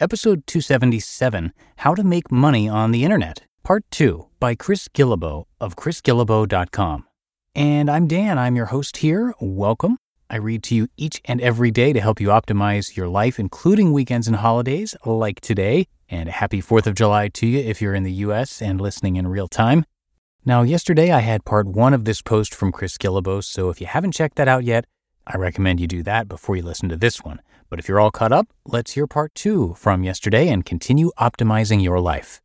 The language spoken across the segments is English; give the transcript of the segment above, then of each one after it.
Episode 277 How to Make Money on the Internet, Part 2 by Chris Guillebeau of chrisguillebeau.com. And I'm Dan, I'm your host here. Welcome. I read to you each and every day to help you optimize your life, including weekends and holidays like today. And happy 4th of July to you if you're in the US and listening in real time. Now, yesterday I had part one of this post from Chris Guillebeau, so if you haven't checked that out yet, I recommend you do that before you listen to this one. But if you're all caught up, let's hear part two from yesterday and continue optimizing your life.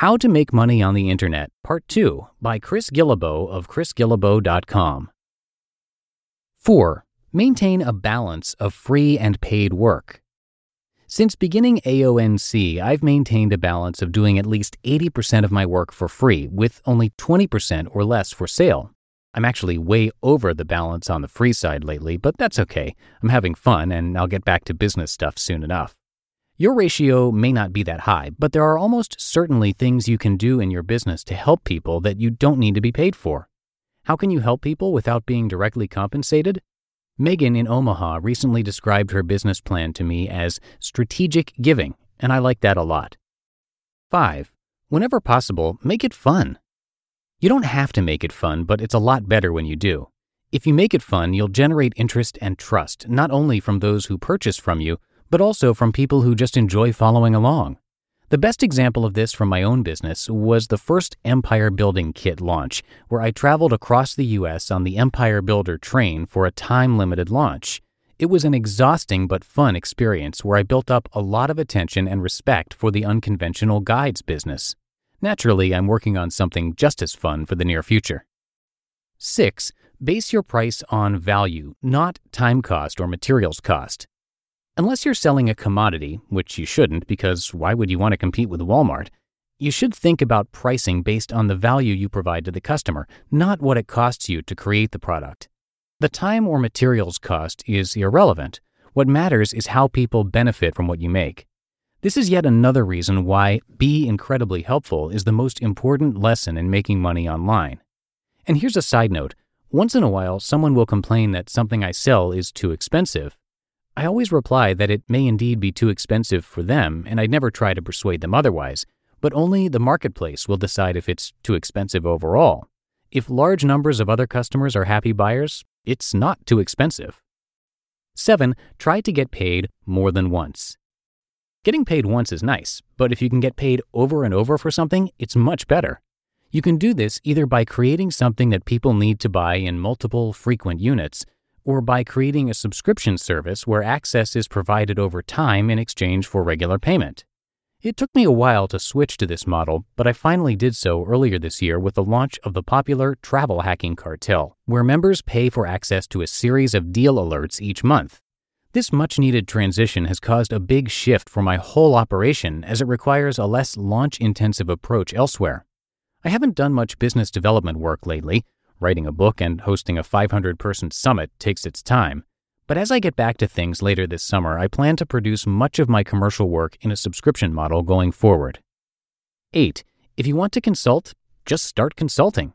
How to Make Money on the Internet, Part 2 by Chris Guillebeau of chrisguillebeau.com. 4. Maintain a balance of free and paid work. Since beginning AONC, I've maintained a balance of doing at least 80% of my work for free, with only 20% or less for sale. I'm actually way over the balance on the free side lately, but that's okay. I'm having fun and I'll get back to business stuff soon enough. Your ratio may not be that high, but there are almost certainly things you can do in your business to help people that you don't need to be paid for. How can you help people without being directly compensated? Megan in Omaha recently described her business plan to me as strategic giving, and I like that a lot. 5. Whenever possible, make it fun. You don't have to make it fun, but it's a lot better when you do. If you make it fun, you'll generate interest and trust, not only from those who purchase from you, but also from people who just enjoy following along. The best example of this from my own business was the first Empire Building Kit launch, where I traveled across the US on the Empire Builder train for a time limited launch. It was an exhausting but fun experience where I built up a lot of attention and respect for the unconventional guides business. Naturally, I'm working on something just as fun for the near future. 6. Base your price on value, not time cost or materials cost. Unless you're selling a commodity, which you shouldn't because why would you want to compete with Walmart? You should think about pricing based on the value you provide to the customer, not what it costs you to create the product. The time or materials cost is irrelevant. What matters is how people benefit from what you make. This is yet another reason why be incredibly helpful is the most important lesson in making money online. And here's a side note once in a while, someone will complain that something I sell is too expensive, I always reply that it may indeed be too expensive for them, and I'd never try to persuade them otherwise, but only the marketplace will decide if it's too expensive overall. If large numbers of other customers are happy buyers, it's not too expensive. 7. Try to get paid more than once. Getting paid once is nice, but if you can get paid over and over for something, it's much better. You can do this either by creating something that people need to buy in multiple, frequent units or by creating a subscription service where access is provided over time in exchange for regular payment. It took me a while to switch to this model, but I finally did so earlier this year with the launch of the popular Travel Hacking Cartel, where members pay for access to a series of deal alerts each month. This much needed transition has caused a big shift for my whole operation as it requires a less launch intensive approach elsewhere. I haven't done much business development work lately, Writing a book and hosting a 500 person summit takes its time. But as I get back to things later this summer, I plan to produce much of my commercial work in a subscription model going forward. 8. If you want to consult, just start consulting.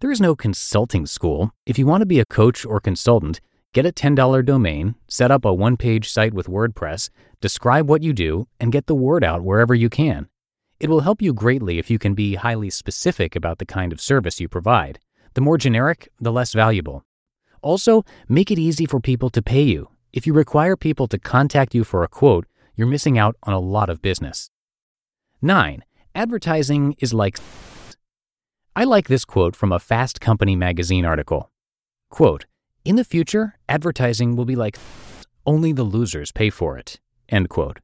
There is no consulting school. If you want to be a coach or consultant, get a $10 domain, set up a one page site with WordPress, describe what you do, and get the word out wherever you can. It will help you greatly if you can be highly specific about the kind of service you provide. The more generic, the less valuable. Also, make it easy for people to pay you. If you require people to contact you for a quote, you're missing out on a lot of business. 9. Advertising is like. I like this quote from a Fast Company magazine article. Quote, In the future, advertising will be like only the losers pay for it. End quote.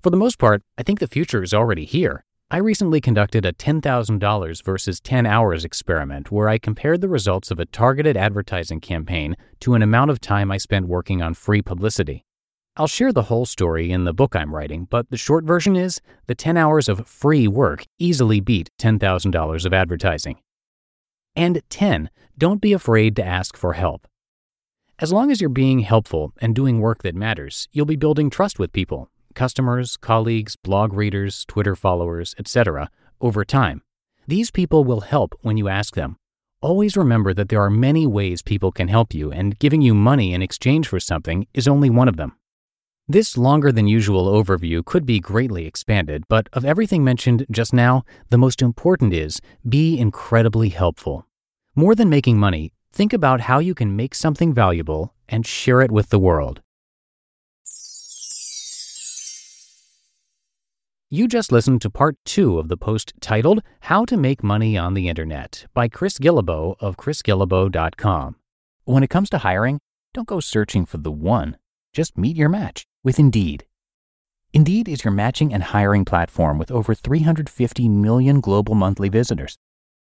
For the most part, I think the future is already here. I recently conducted a $10,000 versus 10 hours experiment where I compared the results of a targeted advertising campaign to an amount of time I spent working on free publicity. I'll share the whole story in the book I'm writing, but the short version is the 10 hours of free work easily beat $10,000 of advertising. And 10, don't be afraid to ask for help. As long as you're being helpful and doing work that matters, you'll be building trust with people, customers, colleagues, blog readers, Twitter followers, etc., over time. These people will help when you ask them. Always remember that there are many ways people can help you, and giving you money in exchange for something is only one of them. This longer than usual overview could be greatly expanded, but of everything mentioned just now, the most important is be incredibly helpful. More than making money, think about how you can make something valuable and share it with the world. You just listened to part two of the post titled How to Make Money on the Internet by Chris Guillebeau of chrisguillebeau.com. When it comes to hiring, don't go searching for the one. Just meet your match with Indeed. Indeed is your matching and hiring platform with over 350 million global monthly visitors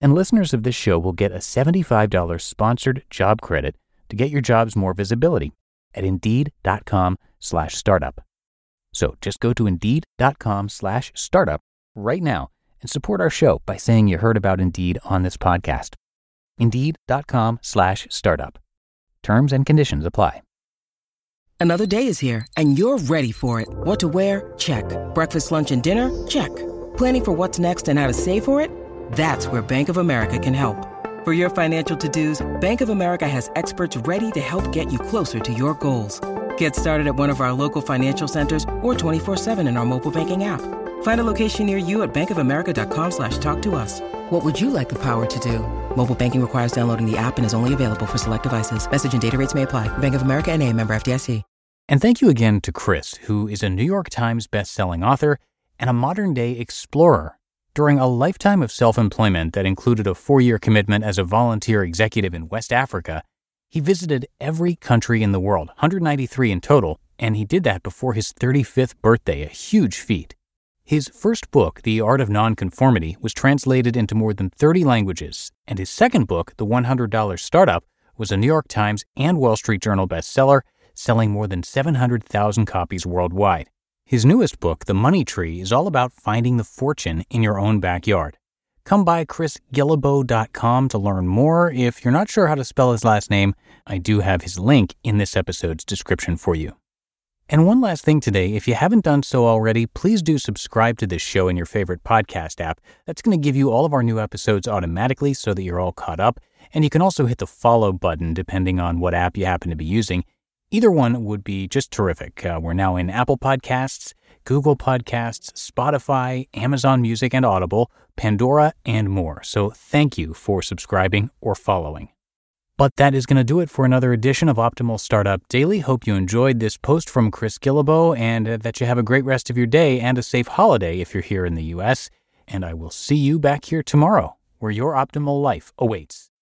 And listeners of this show will get a $75 sponsored job credit to get your jobs more visibility at indeed.com slash startup. So just go to indeed.com slash startup right now and support our show by saying you heard about Indeed on this podcast. Indeed.com slash startup. Terms and conditions apply. Another day is here and you're ready for it. What to wear? Check. Breakfast, lunch, and dinner? Check. Planning for what's next and how to save for it? That's where Bank of America can help. For your financial to-dos, Bank of America has experts ready to help get you closer to your goals. Get started at one of our local financial centers or 24-7 in our mobile banking app. Find a location near you at bankofamerica.com slash talk to us. What would you like the power to do? Mobile banking requires downloading the app and is only available for select devices. Message and data rates may apply. Bank of America and a member FDIC. And thank you again to Chris, who is a New York Times bestselling author and a modern day explorer. During a lifetime of self employment that included a four year commitment as a volunteer executive in West Africa, he visited every country in the world, 193 in total, and he did that before his 35th birthday, a huge feat. His first book, The Art of Nonconformity, was translated into more than 30 languages, and his second book, The $100 Startup, was a New York Times and Wall Street Journal bestseller, selling more than 700,000 copies worldwide. His newest book, The Money Tree, is all about finding the fortune in your own backyard. Come by chrisguillebeau.com to learn more. If you're not sure how to spell his last name, I do have his link in this episode's description for you. And one last thing today, if you haven't done so already, please do subscribe to this show in your favorite podcast app. That's going to give you all of our new episodes automatically so that you're all caught up. And you can also hit the follow button depending on what app you happen to be using. Either one would be just terrific. Uh, we're now in Apple Podcasts, Google Podcasts, Spotify, Amazon Music and Audible, Pandora, and more. So thank you for subscribing or following. But that is going to do it for another edition of Optimal Startup Daily. Hope you enjoyed this post from Chris Guillebeau and uh, that you have a great rest of your day and a safe holiday if you're here in the US. And I will see you back here tomorrow where your optimal life awaits.